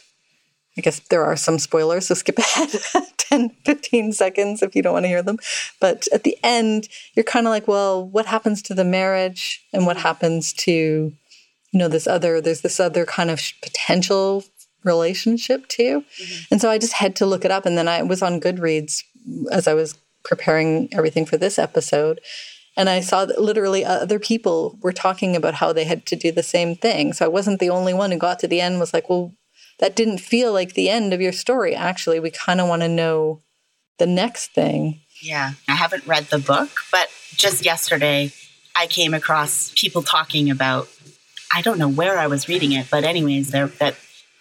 I guess there are some spoilers, so skip (laughs) ahead 10, 15 seconds if you don't want to hear them. But at the end, you're kind of like, well, what happens to the marriage and what happens to, you know, this other, there's this other kind of potential relationship too. Mm-hmm. And so I just had to look it up. And then I was on Goodreads as I was preparing everything for this episode. And I saw that literally other people were talking about how they had to do the same thing. So I wasn't the only one who got to the end was like, well, that didn't feel like the end of your story. Actually, we kind of want to know the next thing. Yeah, I haven't read the book, but just yesterday I came across people talking about I don't know where I was reading it, but anyways, there that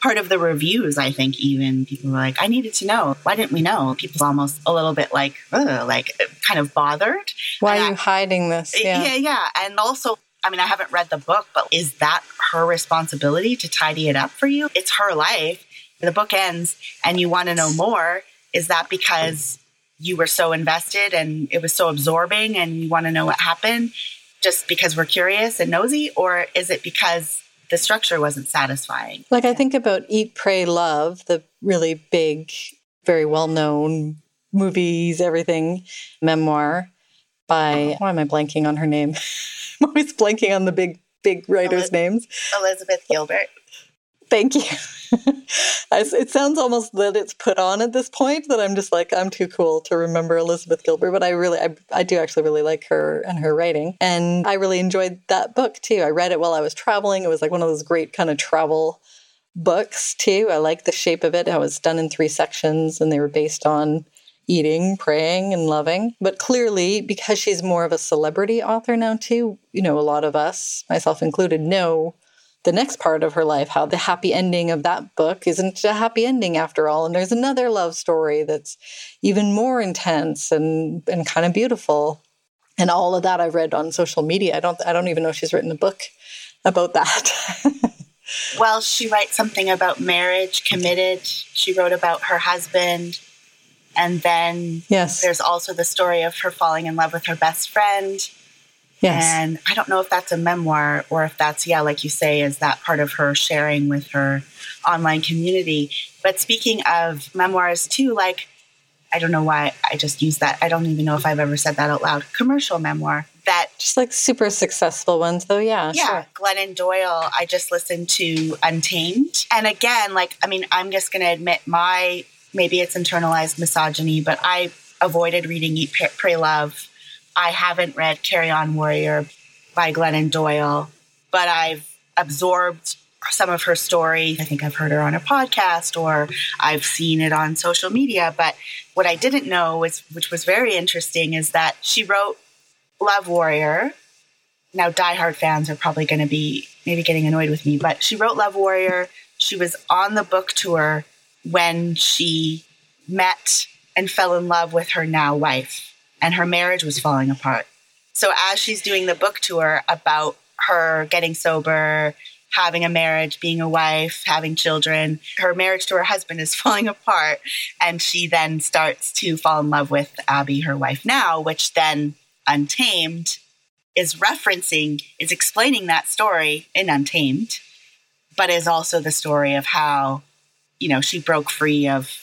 part of the reviews, I think even people were like, I needed to know. Why didn't we know? People's almost a little bit like, like kind of bothered. Why and are you I, hiding this? Yeah. yeah, yeah. And also I mean, I haven't read the book, but is that her responsibility to tidy it up for you? It's her life. The book ends and you want to know more. Is that because you were so invested and it was so absorbing and you want to know what happened just because we're curious and nosy? Or is it because the structure wasn't satisfying? Like I think about Eat, Pray, Love, the really big, very well known movies, everything memoir by, uh-huh. why am I blanking on her name? (laughs) I'm always blanking on the big, big writers' Eliz- names. Elizabeth Gilbert. Thank you. (laughs) it sounds almost that it's put on at this point that I'm just like I'm too cool to remember Elizabeth Gilbert, but I really I, I do actually really like her and her writing, and I really enjoyed that book too. I read it while I was traveling. It was like one of those great kind of travel books too. I like the shape of it. How it's done in three sections, and they were based on eating, praying, and loving. But clearly, because she's more of a celebrity author now too, you know, a lot of us, myself included, know the next part of her life, how the happy ending of that book isn't a happy ending after all. And there's another love story that's even more intense and, and kind of beautiful. And all of that I've read on social media. I don't I don't even know if she's written a book about that. (laughs) well, she writes something about marriage, committed. She wrote about her husband. And then yes. there's also the story of her falling in love with her best friend Yes. And I don't know if that's a memoir or if that's, yeah, like you say, is that part of her sharing with her online community. But speaking of memoirs too, like, I don't know why I just used that. I don't even know if I've ever said that out loud. Commercial memoir that just like super successful ones though yeah yeah sure. glennon doyle i just listened to untamed and again like i mean i'm just going to admit my maybe it's internalized misogyny but i avoided reading eat pray love I haven't read Carry On Warrior by Glennon Doyle, but I've absorbed some of her story. I think I've heard her on a podcast or I've seen it on social media. But what I didn't know was, which was very interesting, is that she wrote Love Warrior. Now, diehard fans are probably going to be maybe getting annoyed with me, but she wrote Love Warrior. She was on the book tour when she met and fell in love with her now wife and her marriage was falling apart. So as she's doing the book tour about her getting sober, having a marriage, being a wife, having children, her marriage to her husband is (laughs) falling apart. And she then starts to fall in love with Abby, her wife now, which then Untamed is referencing, is explaining that story in Untamed, but is also the story of how, you know, she broke free of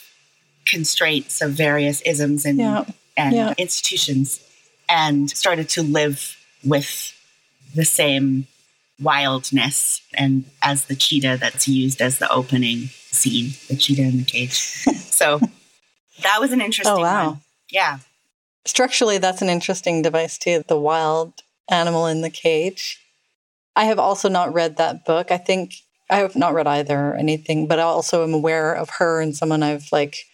constraints of various isms and yeah and yeah. institutions and started to live with the same wildness and as the cheetah that's used as the opening scene, the cheetah in the cage. (laughs) so that was an interesting oh, wow. one. Yeah. Structurally, that's an interesting device too, the wild animal in the cage. I have also not read that book. I think I have not read either or anything, but I also am aware of her and someone I've like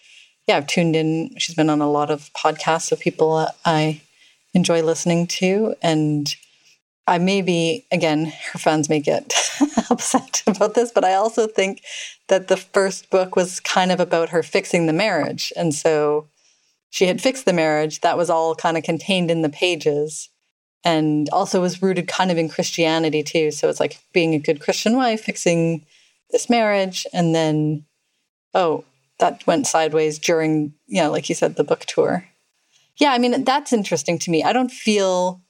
yeah, I've tuned in. She's been on a lot of podcasts of people I enjoy listening to. And I maybe, again, her fans may get (laughs) upset about this, but I also think that the first book was kind of about her fixing the marriage. And so she had fixed the marriage. That was all kind of contained in the pages. And also was rooted kind of in Christianity too. So it's like being a good Christian wife, fixing this marriage. And then, oh, that went sideways during, you know, like you said, the book tour. Yeah, I mean, that's interesting to me. I don't feel,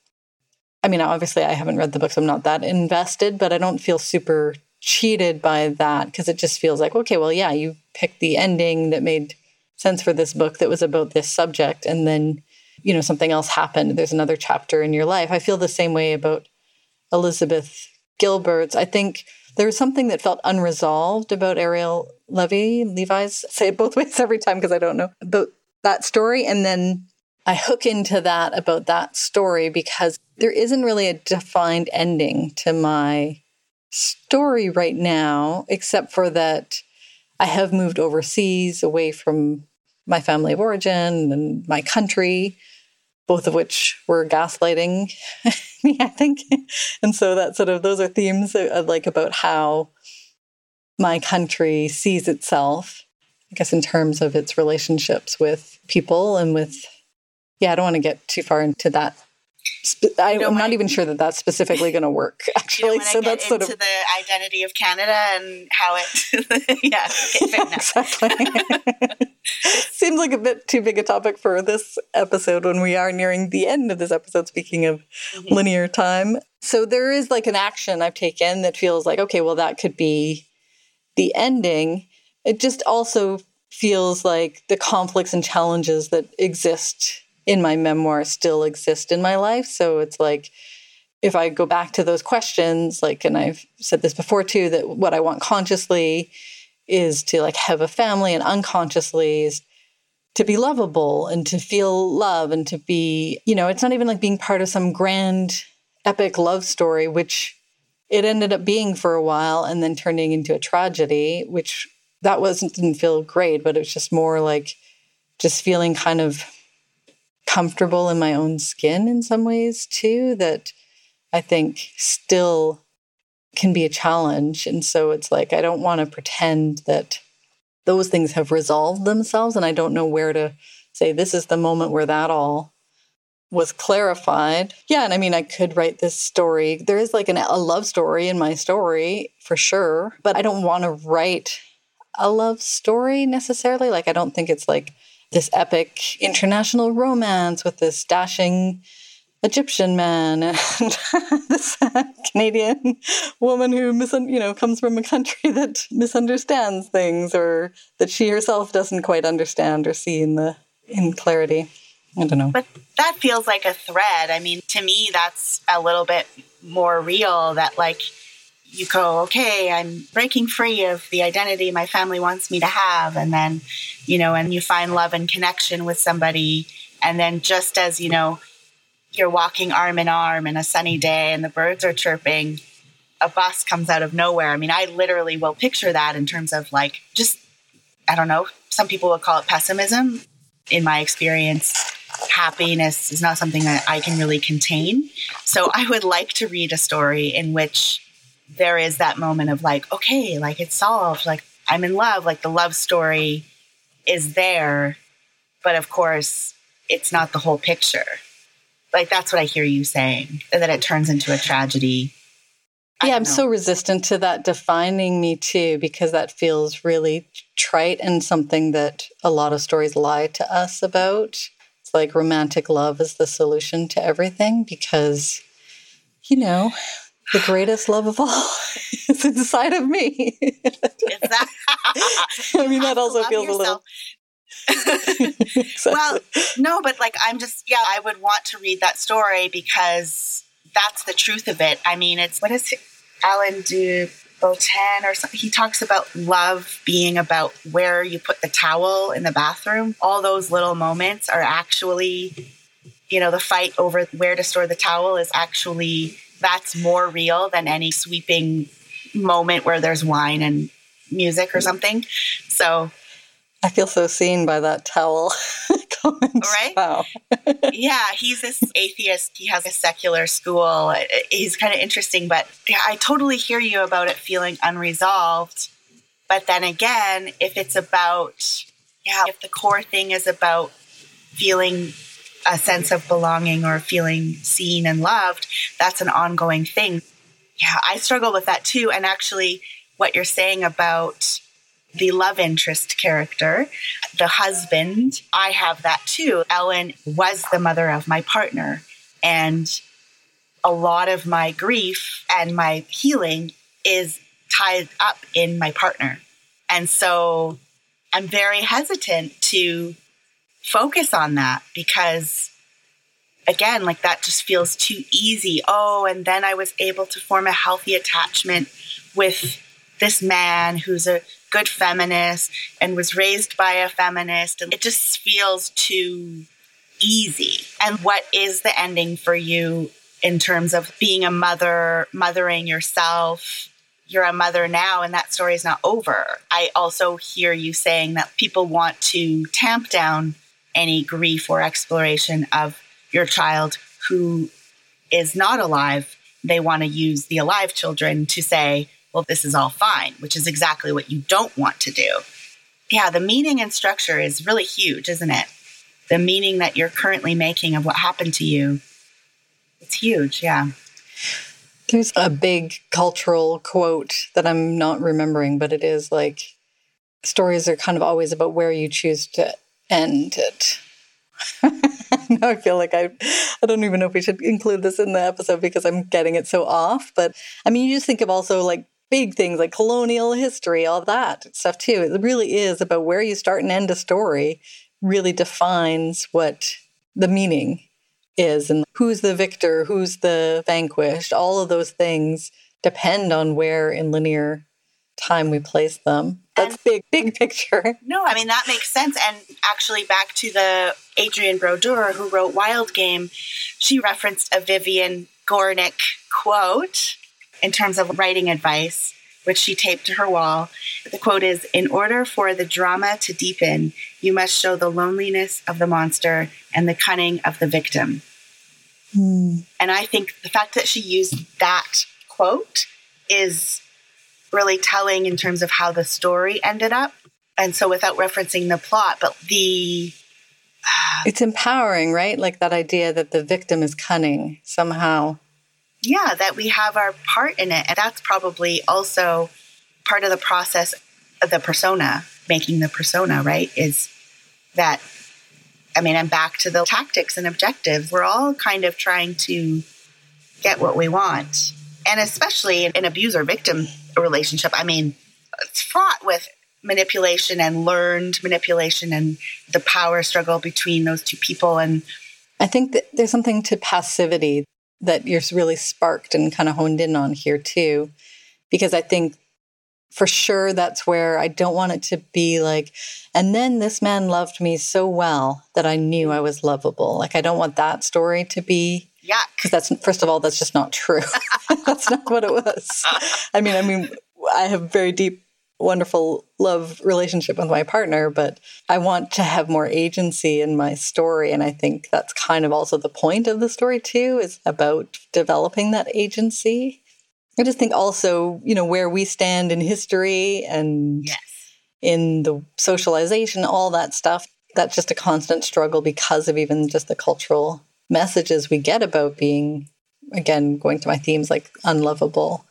I mean, obviously I haven't read the books, so I'm not that invested, but I don't feel super cheated by that because it just feels like, okay, well, yeah, you picked the ending that made sense for this book that was about this subject. And then, you know, something else happened. There's another chapter in your life. I feel the same way about Elizabeth Gilbert's. I think there was something that felt unresolved about Ariel Levy, Levi's, say it both (laughs) ways every time because I don't know about that story. And then I hook into that about that story because there isn't really a defined ending to my story right now, except for that I have moved overseas away from my family of origin and my country, both of which were gaslighting (laughs) me, I think. (laughs) and so that sort of, those are themes like about how my country sees itself, I guess, in terms of its relationships with people and with, yeah, I don't want to get too far into that I'm not even sure that that's specifically going to work. (laughs) Actually, so that's sort of the identity of Canada and how it. (laughs) yeah, okay, exactly. (laughs) Seems like a bit too big a topic for this episode when we are nearing the end of this episode. Speaking of mm-hmm. linear time, so there is like an action I've taken that feels like okay, well that could be the ending. It just also feels like the conflicts and challenges that exist in my memoir still exist in my life. So it's like, if I go back to those questions, like, and I've said this before too, that what I want consciously is to like have a family, and unconsciously is to be lovable and to feel love and to be, you know, it's not even like being part of some grand epic love story, which it ended up being for a while and then turning into a tragedy, which that wasn't didn't feel great, but it was just more like just feeling kind of comfortable in my own skin in some ways too that I think still can be a challenge. And so it's like, I don't want to pretend that those things have resolved themselves. And I don't know where to say, this is the moment where that all was clarified. Yeah. And I mean, I could write this story. There is like an, a love story in my story for sure, but I don't want to write a love story necessarily. Like, I don't think it's like, this epic international romance with this dashing Egyptian man (laughs) and this Canadian woman who mis- you know comes from a country (laughs) that misunderstands things or that she herself doesn't quite understand or see in the in clarity. I don't know. But that feels like a thread. I mean, to me that's a little bit more real that like you go, okay, I'm breaking free of the identity my family wants me to have. And then, you know, and you find love and connection with somebody. And then just as, you know, you're walking arm in arm in a sunny day and the birds are chirping, a bus comes out of nowhere. I mean, I literally will picture that in terms of like just, I don't know, some people would call it pessimism. In my experience, happiness is not something that I can really contain. So I would like to read a story in which there is that moment of like, okay, like it's solved, like I'm in love, like the love story is there. But of course, it's not the whole picture. Like that's what I hear you saying, and that it turns into a tragedy. I yeah, I'm know. so resistant to that defining me too, because that feels really trite and something that a lot of stories lie to us about. It's like romantic love is the solution to everything because, you know, the greatest love of all (laughs) is inside of me. (laughs) I mean, that also feels yourself. a little. exactly. (laughs) Well, no, but like, I'm just, yeah, I would want to read that story because that's the truth of it. I mean, it's what is it? Alain de Botton or something. He talks about love being about where you put the towel in the bathroom. All those little moments are actually, you know, the fight over where to store the towel is actually that's more real than any sweeping moment where there's wine and music or something. So I feel so seen by that towel (laughs) comment. Right? Wow. (laughs) yeah, he's this atheist. He has a secular school. He's kind of interesting, but I totally hear you about it feeling unresolved. But then again, if it's about, yeah, if the core thing is about feeling a sense of belonging or feeling seen and loved, that's an ongoing thing. Yeah, I struggle with that too. And actually, what you're saying about the love interest character, the husband, I have that too. Ellen was the mother of my partner. And a lot of my grief and my healing is tied up in my partner. And so I'm very hesitant to focus on that because again like that just feels too easy oh and then i was able to form a healthy attachment with this man who's a good feminist and was raised by a feminist and it just feels too easy. And what is the ending for you in terms of being a mother mothering yourself? You're a mother now and that story is not over. I also hear you saying that people want to tamp down any grief or exploration of your child who is not alive. They want to use the alive children to say, well, this is all fine, which is exactly what you don't want to do. Yeah, the meaning and structure is really huge, isn't it? The meaning that you're currently making of what happened to you it's huge. Yeah. There's a big cultural quote that I'm not remembering, but it is like stories are kind of always about where you choose to end it. (laughs) now I feel like I I don't even know if we should include this in the episode because I'm getting it so off. But I mean, you just think of also like big things like colonial history, all that stuff too. It really is about where you start and end a story. Really defines what the meaning is and who's the victor, who's the vanquished. All of those things depend on where in linear time we place them. That's and, big, big picture. (laughs) No, I mean, that makes sense. And actually, back to the Adrienne Brodeur, who wrote Wild Game, she referenced a Vivian Gornick quote in terms of writing advice, which she taped to her wall. The quote is In order for the drama to deepen, you must show the loneliness of the monster and the cunning of the victim. Mm. And I think the fact that she used that quote is really telling in terms of how the story ended up. And so without referencing the plot, but the it's empowering, right? Like that idea that the victim is cunning somehow. Yeah, that we have our part in it. And that's probably also part of the process of the persona, making the persona, right? Is that, I mean, I'm back to the tactics and objectives. We're all kind of trying to get what we want. And especially in an abuser victim relationship, I mean, it's fraught with manipulation and learned manipulation and the power struggle between those two people. And I think that there's something to passivity that you're really sparked and kind of honed in on here too. Because I think for sure that's where I don't want it to be like, and then this man loved me so well that I knew I was lovable. Like, I don't want that story to be. Yeah. Because that's, first of all, that's just not true. (laughs) that's not what it was. I mean, I mean, I have very deep wonderful love relationship with my partner, but I want to have more agency in my story. And I think that's kind of also the point of the story, too, is about developing that agency. I just think also, you know, where we stand in history and yes. in the socialization, all that stuff, that's just a constant struggle because of even just the cultural messages we get about being, again, going to my themes like unlovable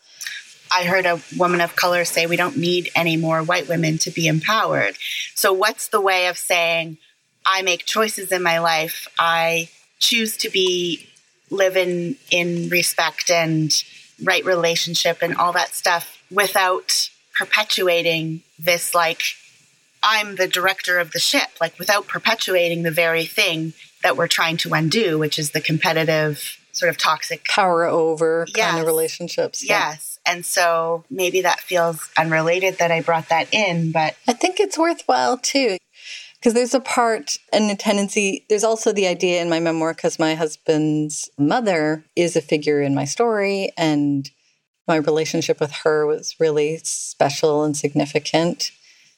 I heard a woman of color say we don't need any more white women to be empowered. So, what's the way of saying, I make choices in my life, I choose to be living in respect and right relationship and all that stuff without perpetuating this, like, I'm the director of the ship, like, without perpetuating the very thing that we're trying to undo, which is the competitive, sort of toxic power over yes. kind of relationships. Yes. And so maybe that feels unrelated that I brought that in, but I think it's worthwhile too. Because there's a part and a tendency, there's also the idea in my memoir, because my husband's mother is a figure in my story, and my relationship with her was really special and significant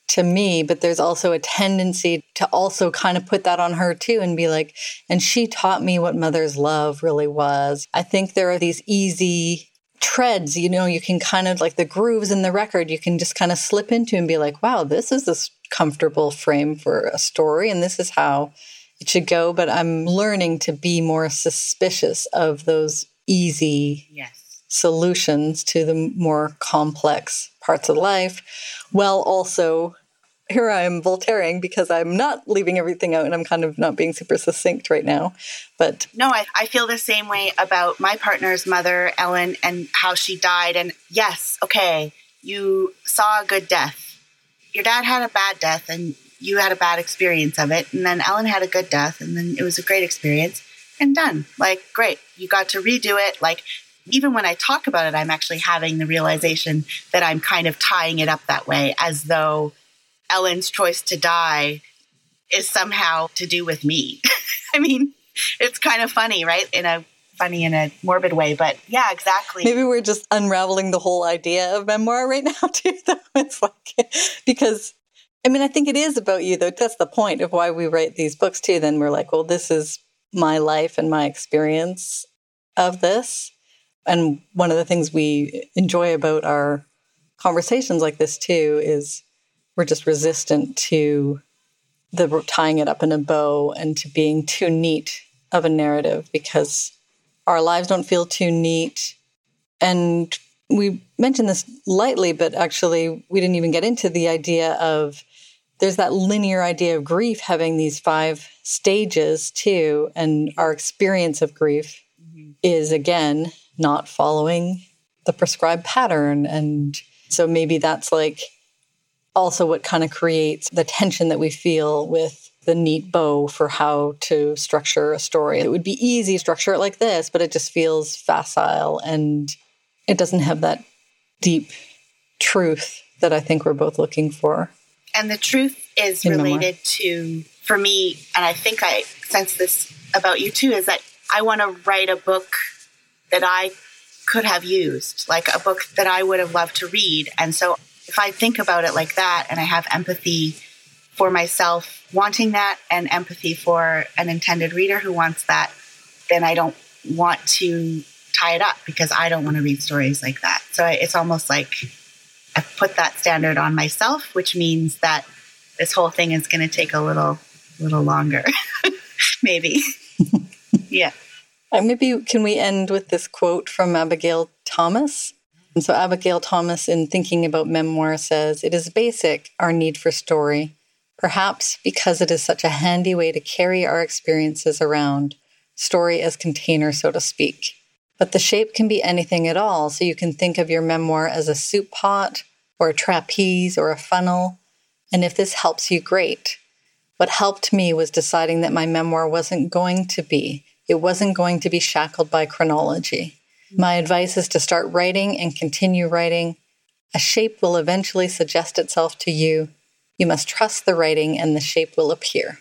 to me, but there's also a tendency to also kind of put that on her too and be like, and she taught me what mother's love really was. I think there are these easy treads, you know, you can kind of like the grooves in the record, you can just kind of slip into and be like, wow, this is this comfortable frame for a story and this is how it should go. But I'm learning to be more suspicious of those easy yes. solutions to the more complex parts of life, while also here I am Voltaireing because I'm not leaving everything out and I'm kind of not being super succinct right now. But no, I, I feel the same way about my partner's mother, Ellen, and how she died. And yes, okay, you saw a good death. Your dad had a bad death and you had a bad experience of it. And then Ellen had a good death and then it was a great experience and done. Like, great. You got to redo it. Like, even when I talk about it, I'm actually having the realization that I'm kind of tying it up that way as though Ellen's choice to die is somehow to do with me. (laughs) I mean, it's kind of funny, right? In a funny in a morbid way, but yeah, exactly. Maybe we're just unraveling the whole idea of memoir right (laughs) now too. Though it's like because I mean, I think it is about you though. That's the point of why we write these books too. Then we're like, well, this is my life and my experience of this. And one of the things we enjoy about our conversations like this too is we're just resistant to the tying it up in a bow and to being too neat of a narrative because our lives don't feel too neat. And we mentioned this lightly, but actually, we didn't even get into the idea of there's that linear idea of grief having these five stages too. And our experience of grief mm-hmm. is again not following the prescribed pattern. And so maybe that's like also what kind of creates the tension that we feel with the neat bow for how to structure a story. It would be easy to structure it like this, but it just feels facile and it doesn't have that deep truth that I think we're both looking for. And the truth is related to, for me, and I think I sense this about you too, is that I want to write a book that I could have used, like a book that I would have loved to read. And so if I think about it like that and I have empathy for myself wanting that and empathy for an intended reader who wants that, then I don't want to tie it up because I don't want to read stories like that. So it's almost like I've put that standard on myself, which means that this whole thing is going to take a little, little longer, (laughs) maybe. (laughs) yeah. Uh, maybe can we end with this quote from Abigail Thomas? And so Abigail Thomas, in thinking about memoir, says, It is basic, our need for story, perhaps because it is such a handy way to carry our experiences around, story as container, so to speak. But the shape can be anything at all, so you can think of your memoir as a soup pot, or a trapeze, or a funnel. And if this helps you, great. What helped me was deciding that my memoir wasn't going to be, it wasn't going to be shackled by chronology. My advice is to start writing and continue writing. A shape will eventually suggest itself to you. You must trust the writing and the shape will appear.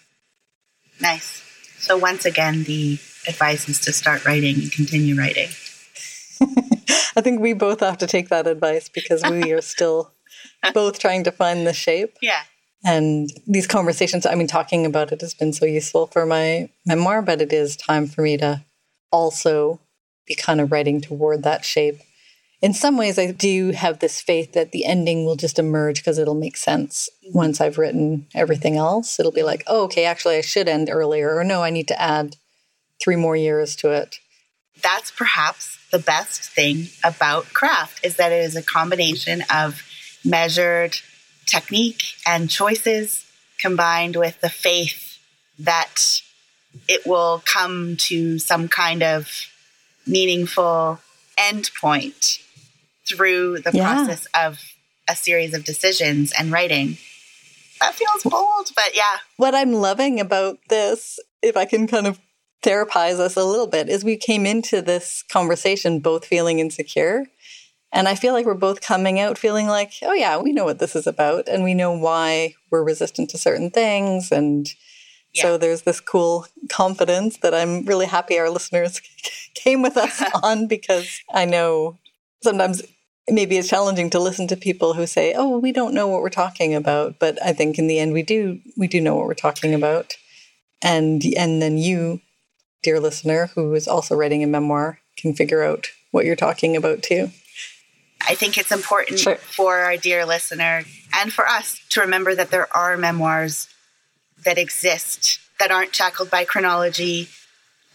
Nice. So, once again, the advice is to start writing and continue writing. (laughs) I think we both have to take that advice because we are still (laughs) both trying to find the shape. Yeah. And these conversations, I mean, talking about it has been so useful for my memoir, but it is time for me to also be kind of writing toward that shape. In some ways, I do have this faith that the ending will just emerge because it'll make sense once I've written everything else. It'll be like, oh, okay, actually, I should end earlier, or no, I need to add three more years to it. That's perhaps the best thing about craft is that it is a combination of measured technique and choices combined with the faith that it will come to some kind of meaningful endpoint through the yeah. process of a series of decisions and writing. That feels bold, but yeah. What I'm loving about this, if I can kind of therapize us a little bit, is we came into this conversation both feeling insecure. And I feel like we're both coming out feeling like, oh, yeah, we know what this is about. And we know why we're resistant to certain things. And yeah. So there's this cool confidence that I'm really happy our listeners (laughs) came with us (laughs) on because I know sometimes maybe it's challenging to listen to people who say, "Oh, we don't know what we're talking about," but I think in the end we do we do know what we're talking about. And and then you, dear listener who is also writing a memoir, can figure out what you're talking about too. I think it's important sure. for our dear listener and for us to remember that there are memoirs that exist that aren't shackled by chronology,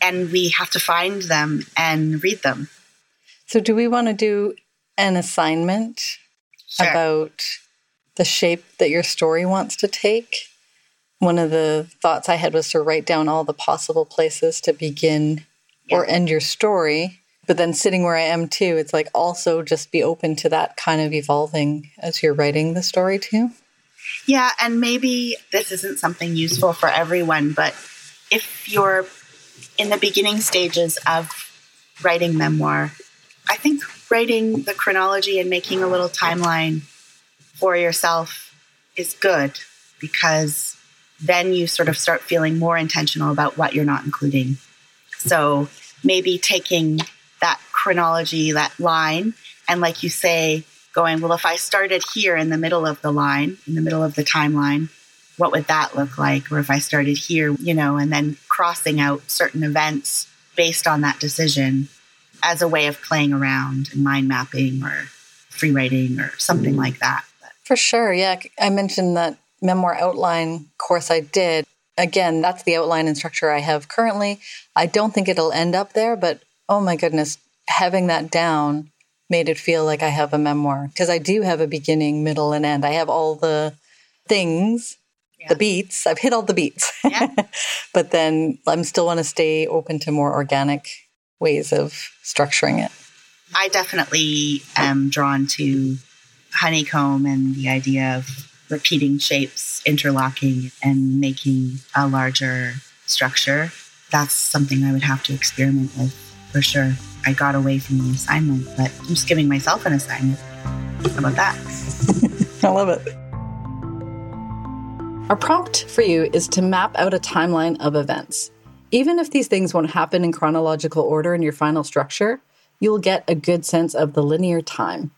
and we have to find them and read them. So, do we want to do an assignment sure. about the shape that your story wants to take? One of the thoughts I had was to write down all the possible places to begin yeah. or end your story. But then sitting where I am too, it's like also just be open to that kind of evolving as you're writing the story too. Yeah, and maybe this isn't something useful for everyone, but if you're in the beginning stages of writing memoir, I think writing the chronology and making a little timeline for yourself is good because then you sort of start feeling more intentional about what you're not including. So maybe taking that chronology, that line, and like you say, going, well, if I started here in the middle of the line, in the middle of the timeline, what would that look like? Or if I started here, you know, and then crossing out certain events based on that decision as a way of playing around and mind mapping or free writing or something like that. For sure. Yeah. I mentioned that memoir outline course I did. Again, that's the outline and structure I have currently. I don't think it'll end up there, but Oh my goodness. Having that down made it feel like I have a memoir because I do have a beginning, middle, and end. I have all the things, yeah. the beats. I've hit all the beats. Yeah. (laughs) but then I'm still want to stay open to more organic ways of structuring it. I definitely am drawn to honeycomb and the idea of repeating shapes, interlocking, and making a larger structure. That's something I would have to experiment with for sure. I got away from the assignment, but I'm just giving myself an assignment. How about that? (laughs) I love it. Our prompt for you is to map out a timeline of events. Even if these things won't happen in chronological order in your final structure, you will get a good sense of the linear time.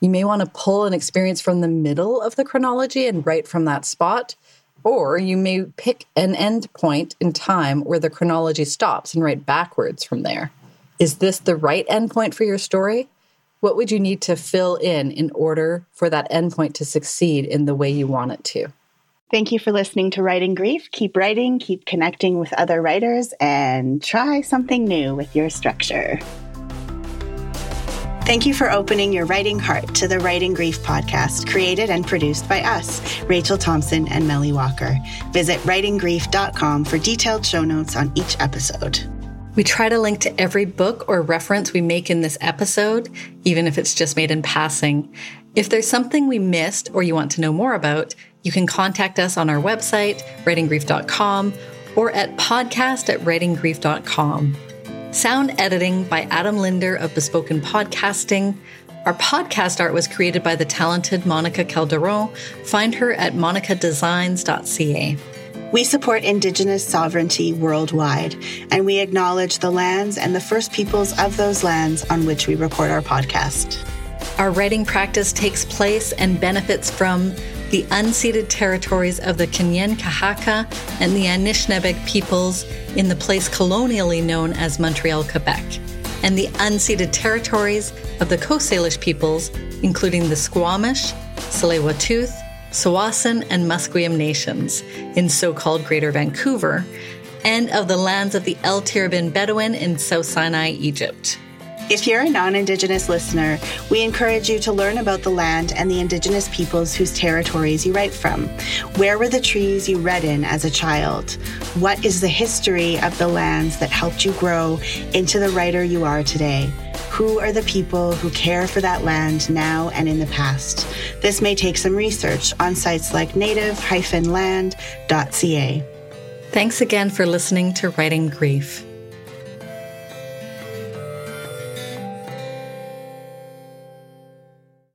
You may want to pull an experience from the middle of the chronology and write from that spot, or you may pick an end point in time where the chronology stops and write backwards from there. Is this the right endpoint for your story? What would you need to fill in in order for that endpoint to succeed in the way you want it to? Thank you for listening to Writing Grief. Keep writing, keep connecting with other writers, and try something new with your structure. Thank you for opening your writing heart to the Writing Grief podcast, created and produced by us, Rachel Thompson and Melly Walker. Visit writinggrief.com for detailed show notes on each episode. We try to link to every book or reference we make in this episode, even if it's just made in passing. If there's something we missed or you want to know more about, you can contact us on our website, writinggrief.com, or at podcast at writinggrief.com. Sound editing by Adam Linder of Bespoken Podcasting. Our podcast art was created by the talented Monica Calderon. Find her at monicadesigns.ca. We support Indigenous sovereignty worldwide, and we acknowledge the lands and the first peoples of those lands on which we record our podcast. Our writing practice takes place and benefits from the unceded territories of the Kanien'kehá:ka and the Anishinaabeg peoples in the place colonially known as Montreal, Quebec, and the unceded territories of the Coast Salish peoples, including the Squamish, Tsleil-Waututh, Tsawwassen, and Musqueam nations in so called Greater Vancouver, and of the lands of the El Tirabin Bedouin in South Sinai, Egypt. If you're a non Indigenous listener, we encourage you to learn about the land and the Indigenous peoples whose territories you write from. Where were the trees you read in as a child? What is the history of the lands that helped you grow into the writer you are today? Who are the people who care for that land now and in the past? This may take some research on sites like native-land.ca. Thanks again for listening to Writing Grief.